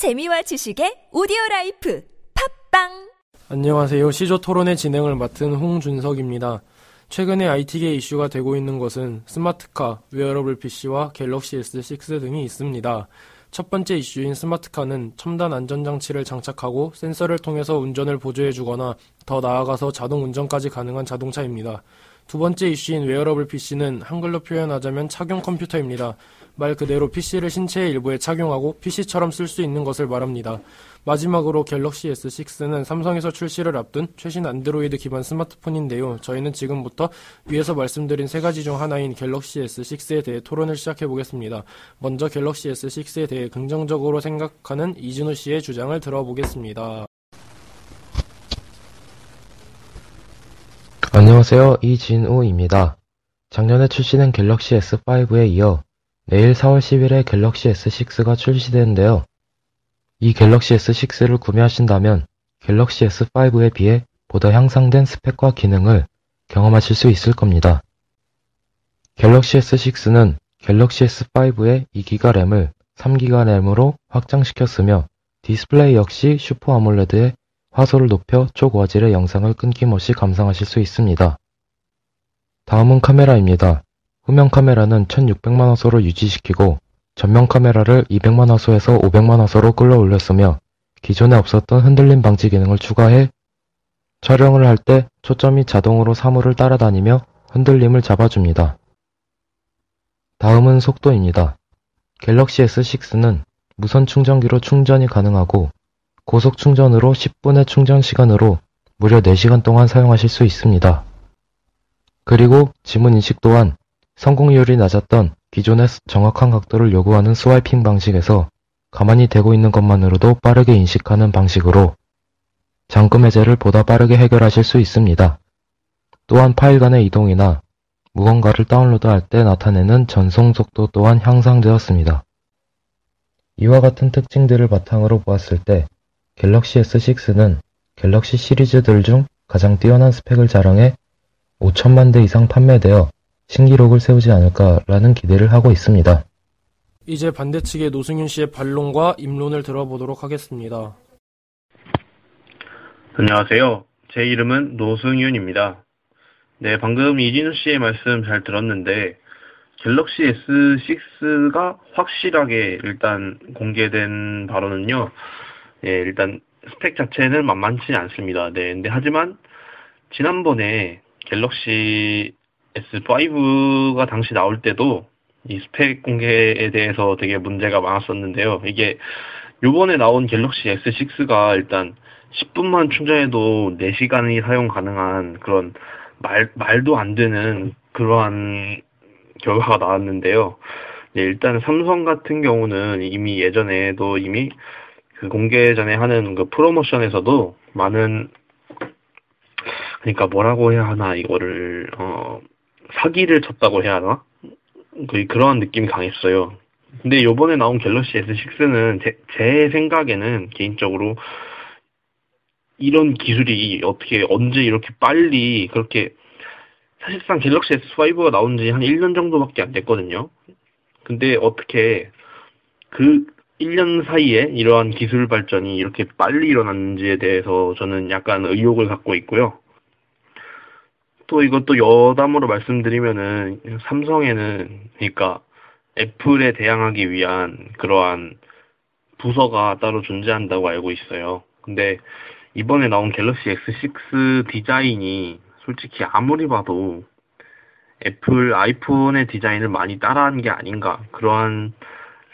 재미와 지식의 오디오 라이프 팟빵 안녕하세요. 시조 토론의 진행을 맡은 홍준석입니다. 최근에 IT계 이슈가 되고 있는 것은 스마트카, wearable PC와 갤럭시 S6 등이 있습니다. 첫 번째 이슈인 스마트카는 첨단 안전장치를 장착하고 센서를 통해서 운전을 보조해주거나 더 나아가서 자동 운전까지 가능한 자동차입니다. 두 번째 이슈인 wearable PC는 한글로 표현하자면 착용 컴퓨터입니다. 말 그대로 PC를 신체의 일부에 착용하고 PC처럼 쓸 수 있는 것을 말합니다. 마지막으로 갤럭시 S6는 삼성에서 출시를 앞둔 최신 안드로이드 기반 스마트폰인데요. 저희는 지금부터 위에서 말씀드린 세 가지 중 하나인 갤럭시 S6에 대해 토론을 시작해 보겠습니다. 먼저 갤럭시 S6에 대해 긍정적으로 생각하는 이진우 씨의 주장을 들어보겠습니다. 안녕하세요. 이진우입니다. 작년에 출시된 갤럭시 S5에 이어 내일 4월 10일에 갤럭시 S6가 출시되는데요. 이 갤럭시 S6를 구매하신다면 갤럭시 S5에 비해 보다 향상된 스펙과 기능을 경험하실 수 있을 겁니다. 갤럭시 S6는 갤럭시 S5의 2기가 램을 3기가 램으로 확장시켰으며 디스플레이 역시 슈퍼 아몰레드에 화소를 높여 초고화질의 영상을 끊김없이 감상하실 수 있습니다. 다음은 카메라입니다. 후면 카메라는 1600만 화소로 유지시키고 전면 카메라를 200만 화소에서 500만 화소로 끌어올렸으며 기존에 없었던 흔들림 방지 기능을 추가해 촬영을 할 때 초점이 자동으로 사물을 따라다니며 흔들림을 잡아줍니다. 다음은 속도입니다. 갤럭시 S6는 무선 충전기로 충전이 가능하고 고속 충전으로 10분의 충전 시간으로 무려 4시간 동안 사용하실 수 있습니다. 그리고 지문 인식 또한 성공률이 낮았던 기존의 정확한 각도를 요구하는 스와이핑 방식에서 가만히 대고 있는 것만으로도 빠르게 인식하는 방식으로 잠금 해제를 보다 빠르게 해결하실 수 있습니다. 또한 파일 간의 이동이나 무언가를 다운로드할 때 나타내는 전송 속도 또한 향상되었습니다. 이와 같은 특징들을 바탕으로 보았을 때 갤럭시 S6는 갤럭시 시리즈들 중 가장 뛰어난 스펙을 자랑해 5천만 대 이상 판매되어 신기록을 세우지 않을까라는 기대를 하고 있습니다. 이제 반대측의 노승윤 씨의 반론과 입론을 들어보도록 하겠습니다. 안녕하세요. 제 이름은 노승윤입니다. 네, 방금 이진우 씨의 말씀 잘 들었는데, 갤럭시 S6가 확실하게 일단 공개된 바로는요, 예, 일단 스펙 자체는 만만치 않습니다. 네, 근데 하지만 지난번에 갤럭시 S5가 당시 나올 때도 이 스펙 공개에 대해서 되게 문제가 많았었는데요. 이게 요번에 나온 갤럭시 S6가 일단 10분만 충전해도 4시간이 사용 가능한 그런 말, 말도 안 되는 그러한 결과가 나왔는데요. 네, 일단 삼성 같은 경우는 이미 예전에도 이미 그 공개 전에 하는 그 프로모션에서도 많은 그러니까 뭐라고 해야 하나 이거를 어 사기를 쳤다고 해야 하나 그 그런 느낌이 강했어요. 근데 요번에 나온 갤럭시 S6는 제, 제 생각에는 개인적으로 이런 기술이 어떻게 언제 이렇게 빨리 그렇게 사실상 갤럭시 S5가 나온 지 한 1년 정도밖에 안 됐거든요. 근데 어떻게 그 1년 사이에 이러한 기술 발전이 이렇게 빨리 일어났는지에 대해서 저는 약간 의혹을 갖고 있고요. 또 이것도 여담으로 말씀드리면은 삼성에는 그러니까 애플에 대항하기 위한 그러한 부서가 따로 존재한다고 알고 있어요. 근데 이번에 나온 갤럭시 S6 디자인이 솔직히 아무리 봐도 애플 아이폰의 디자인을 많이 따라한 게 아닌가 그러한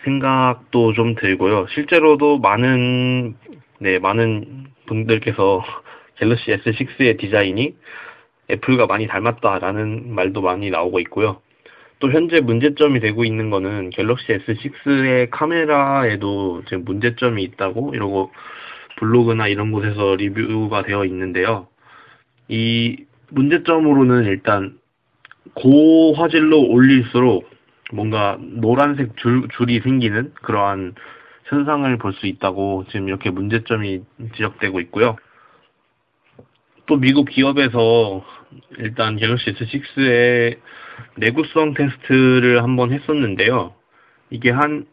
생각도 좀 들고요. 실제로도 많은 네 많은 분들께서 갤럭시 S6의 디자인이 애플과 많이 닮았다라는 말도 많이 나오고 있고요. 또 현재 문제점이 되고 있는 거는 갤럭시 S6의 카메라에도 지금 문제점이 있다고 이러고 블로그나 이런 곳에서 리뷰가 되어 있는데요. 이 문제점으로는 일단 고화질로 올릴수록 뭔가 노란색 줄, 줄이 생기는 그러한 현상을 볼 수 있다고 지금 이렇게 문제점이 지적되고 있고요. 또 미국 기업에서 일단 갤럭시 S6의 내구성 테스트를 한번 했었는데요. 이게 한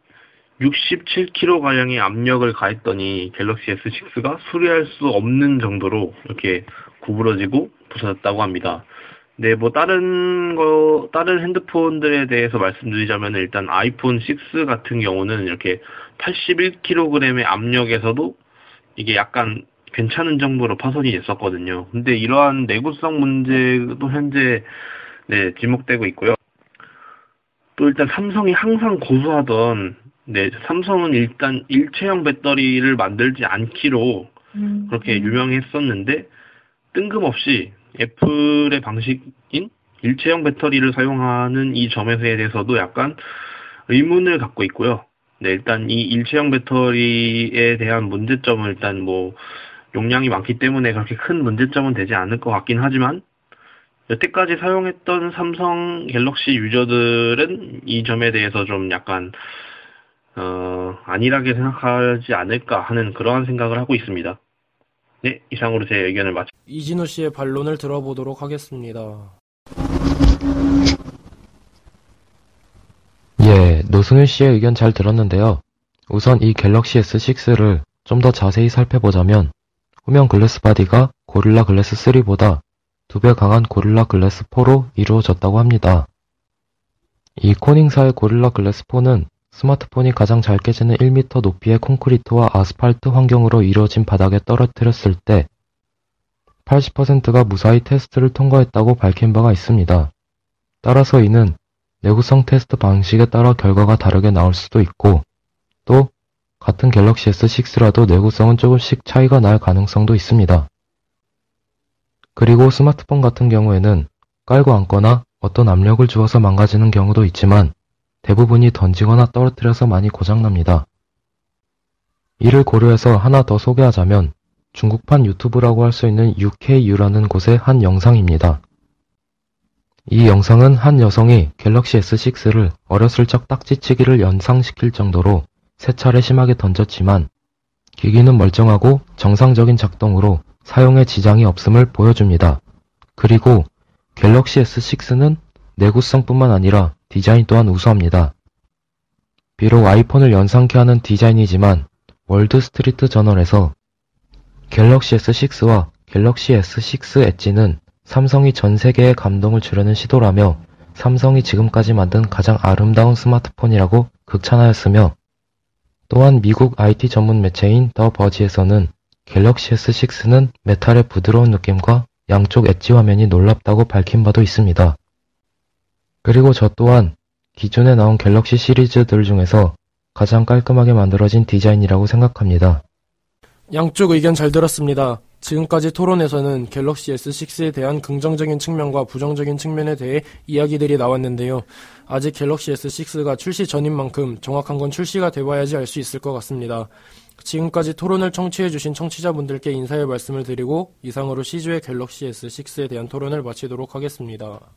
67kg가량의 압력을 가했더니 갤럭시 S6가 수리할 수 없는 정도로 이렇게 구부러지고 부서졌다고 합니다. 네, 뭐 다른 거 다른 핸드폰들에 대해서 말씀드리자면 일단 아이폰 6 같은 경우는 이렇게 81kg의 압력에서도 이게 약간 괜찮은 정도로 파손이 됐었거든요. 근데 이러한 내구성 문제도 현재 네, 지목되고 있고요. 또 일단 삼성이 항상 고수하던 네, 삼성은 일단 일체형 배터리를 만들지 않기로 음, 그렇게 음. 유명했었는데 뜬금없이 애플의 방식인 일체형 배터리를 사용하는 이 점에 대해서도 약간 의문을 갖고 있고요. 네, 일단 이 일체형 배터리에 대한 문제점은 일단 뭐 용량이 많기 때문에 그렇게 큰 문제점은 되지 않을 것 같긴 하지만 여태까지 사용했던 삼성 갤럭시 유저들은 이 점에 대해서 좀 약간 어, 안일하게 생각하지 않을까 하는 그러한 생각을 하고 있습니다. 네, 이상으로 제 의견을 마치 이진우 씨의 반론을 들어보도록 하겠습니다. 예, 노승윤 씨의 의견 잘 들었는데요. 우선 이 갤럭시 S6를 좀 더 자세히 살펴보자면 후면 glass body가 고릴라 글래스 3보다 두 배 강한 고릴라 글래스 4로 이루어졌다고 합니다. 이 코닝사의 고릴라 글래스 4는 스마트폰이 가장 잘 깨지는 1m 높이의 콘크리트와 아스팔트 환경으로 이루어진 바닥에 떨어뜨렸을 때 80%가 무사히 테스트를 통과했다고 밝힌 바가 있습니다. 따라서 이는 내구성 테스트 방식에 따라 결과가 다르게 나올 수도 있고, 또 같은 갤럭시 S6라도 내구성은 조금씩 차이가 날 가능성도 있습니다. 그리고 스마트폰 같은 경우에는 깔고 앉거나 어떤 압력을 주어서 망가지는 경우도 있지만 대부분이 던지거나 떨어뜨려서 많이 고장납니다. 이를 고려해서 하나 더 소개하자면 중국판 유튜브라고 할 수 있는 UKU라는 곳의 한 영상입니다. 이 영상은 한 여성이 갤럭시 S6를 어렸을 적 딱지치기를 연상시킬 정도로 세 차례 심하게 던졌지만 기기는 멀쩡하고 정상적인 작동으로 사용에 지장이 없음을 보여줍니다. 그리고 갤럭시 S6는 내구성뿐만 아니라 디자인 또한 우수합니다. 비록 아이폰을 연상케 하는 디자인이지만 월드 스트리트 저널에서 갤럭시 S6와 갤럭시 S6 엣지는 삼성이 전 세계에 감동을 주려는 시도라며 삼성이 지금까지 만든 가장 아름다운 스마트폰이라고 극찬하였으며 또한 미국 IT 전문 매체인 더 버지에서는 갤럭시 S6는 메탈의 부드러운 느낌과 양쪽 엣지 화면이 놀랍다고 밝힌 바도 있습니다. 그리고 저 또한 기존에 나온 갤럭시 시리즈들 중에서 가장 깔끔하게 만들어진 디자인이라고 생각합니다. 양쪽 의견 잘 들었습니다. 지금까지 토론에서는 갤럭시 S6에 대한 긍정적인 측면과 부정적인 측면에 대해 이야기들이 나왔는데요. 아직 갤럭시 S6가 출시 전인 만큼 정확한 건 출시가 돼봐야지 알 수 있을 것 같습니다. 지금까지 토론을 청취해주신 청취자분들께 인사의 말씀을 드리고 이상으로 시주의 갤럭시 S6에 대한 토론을 마치도록 하겠습니다.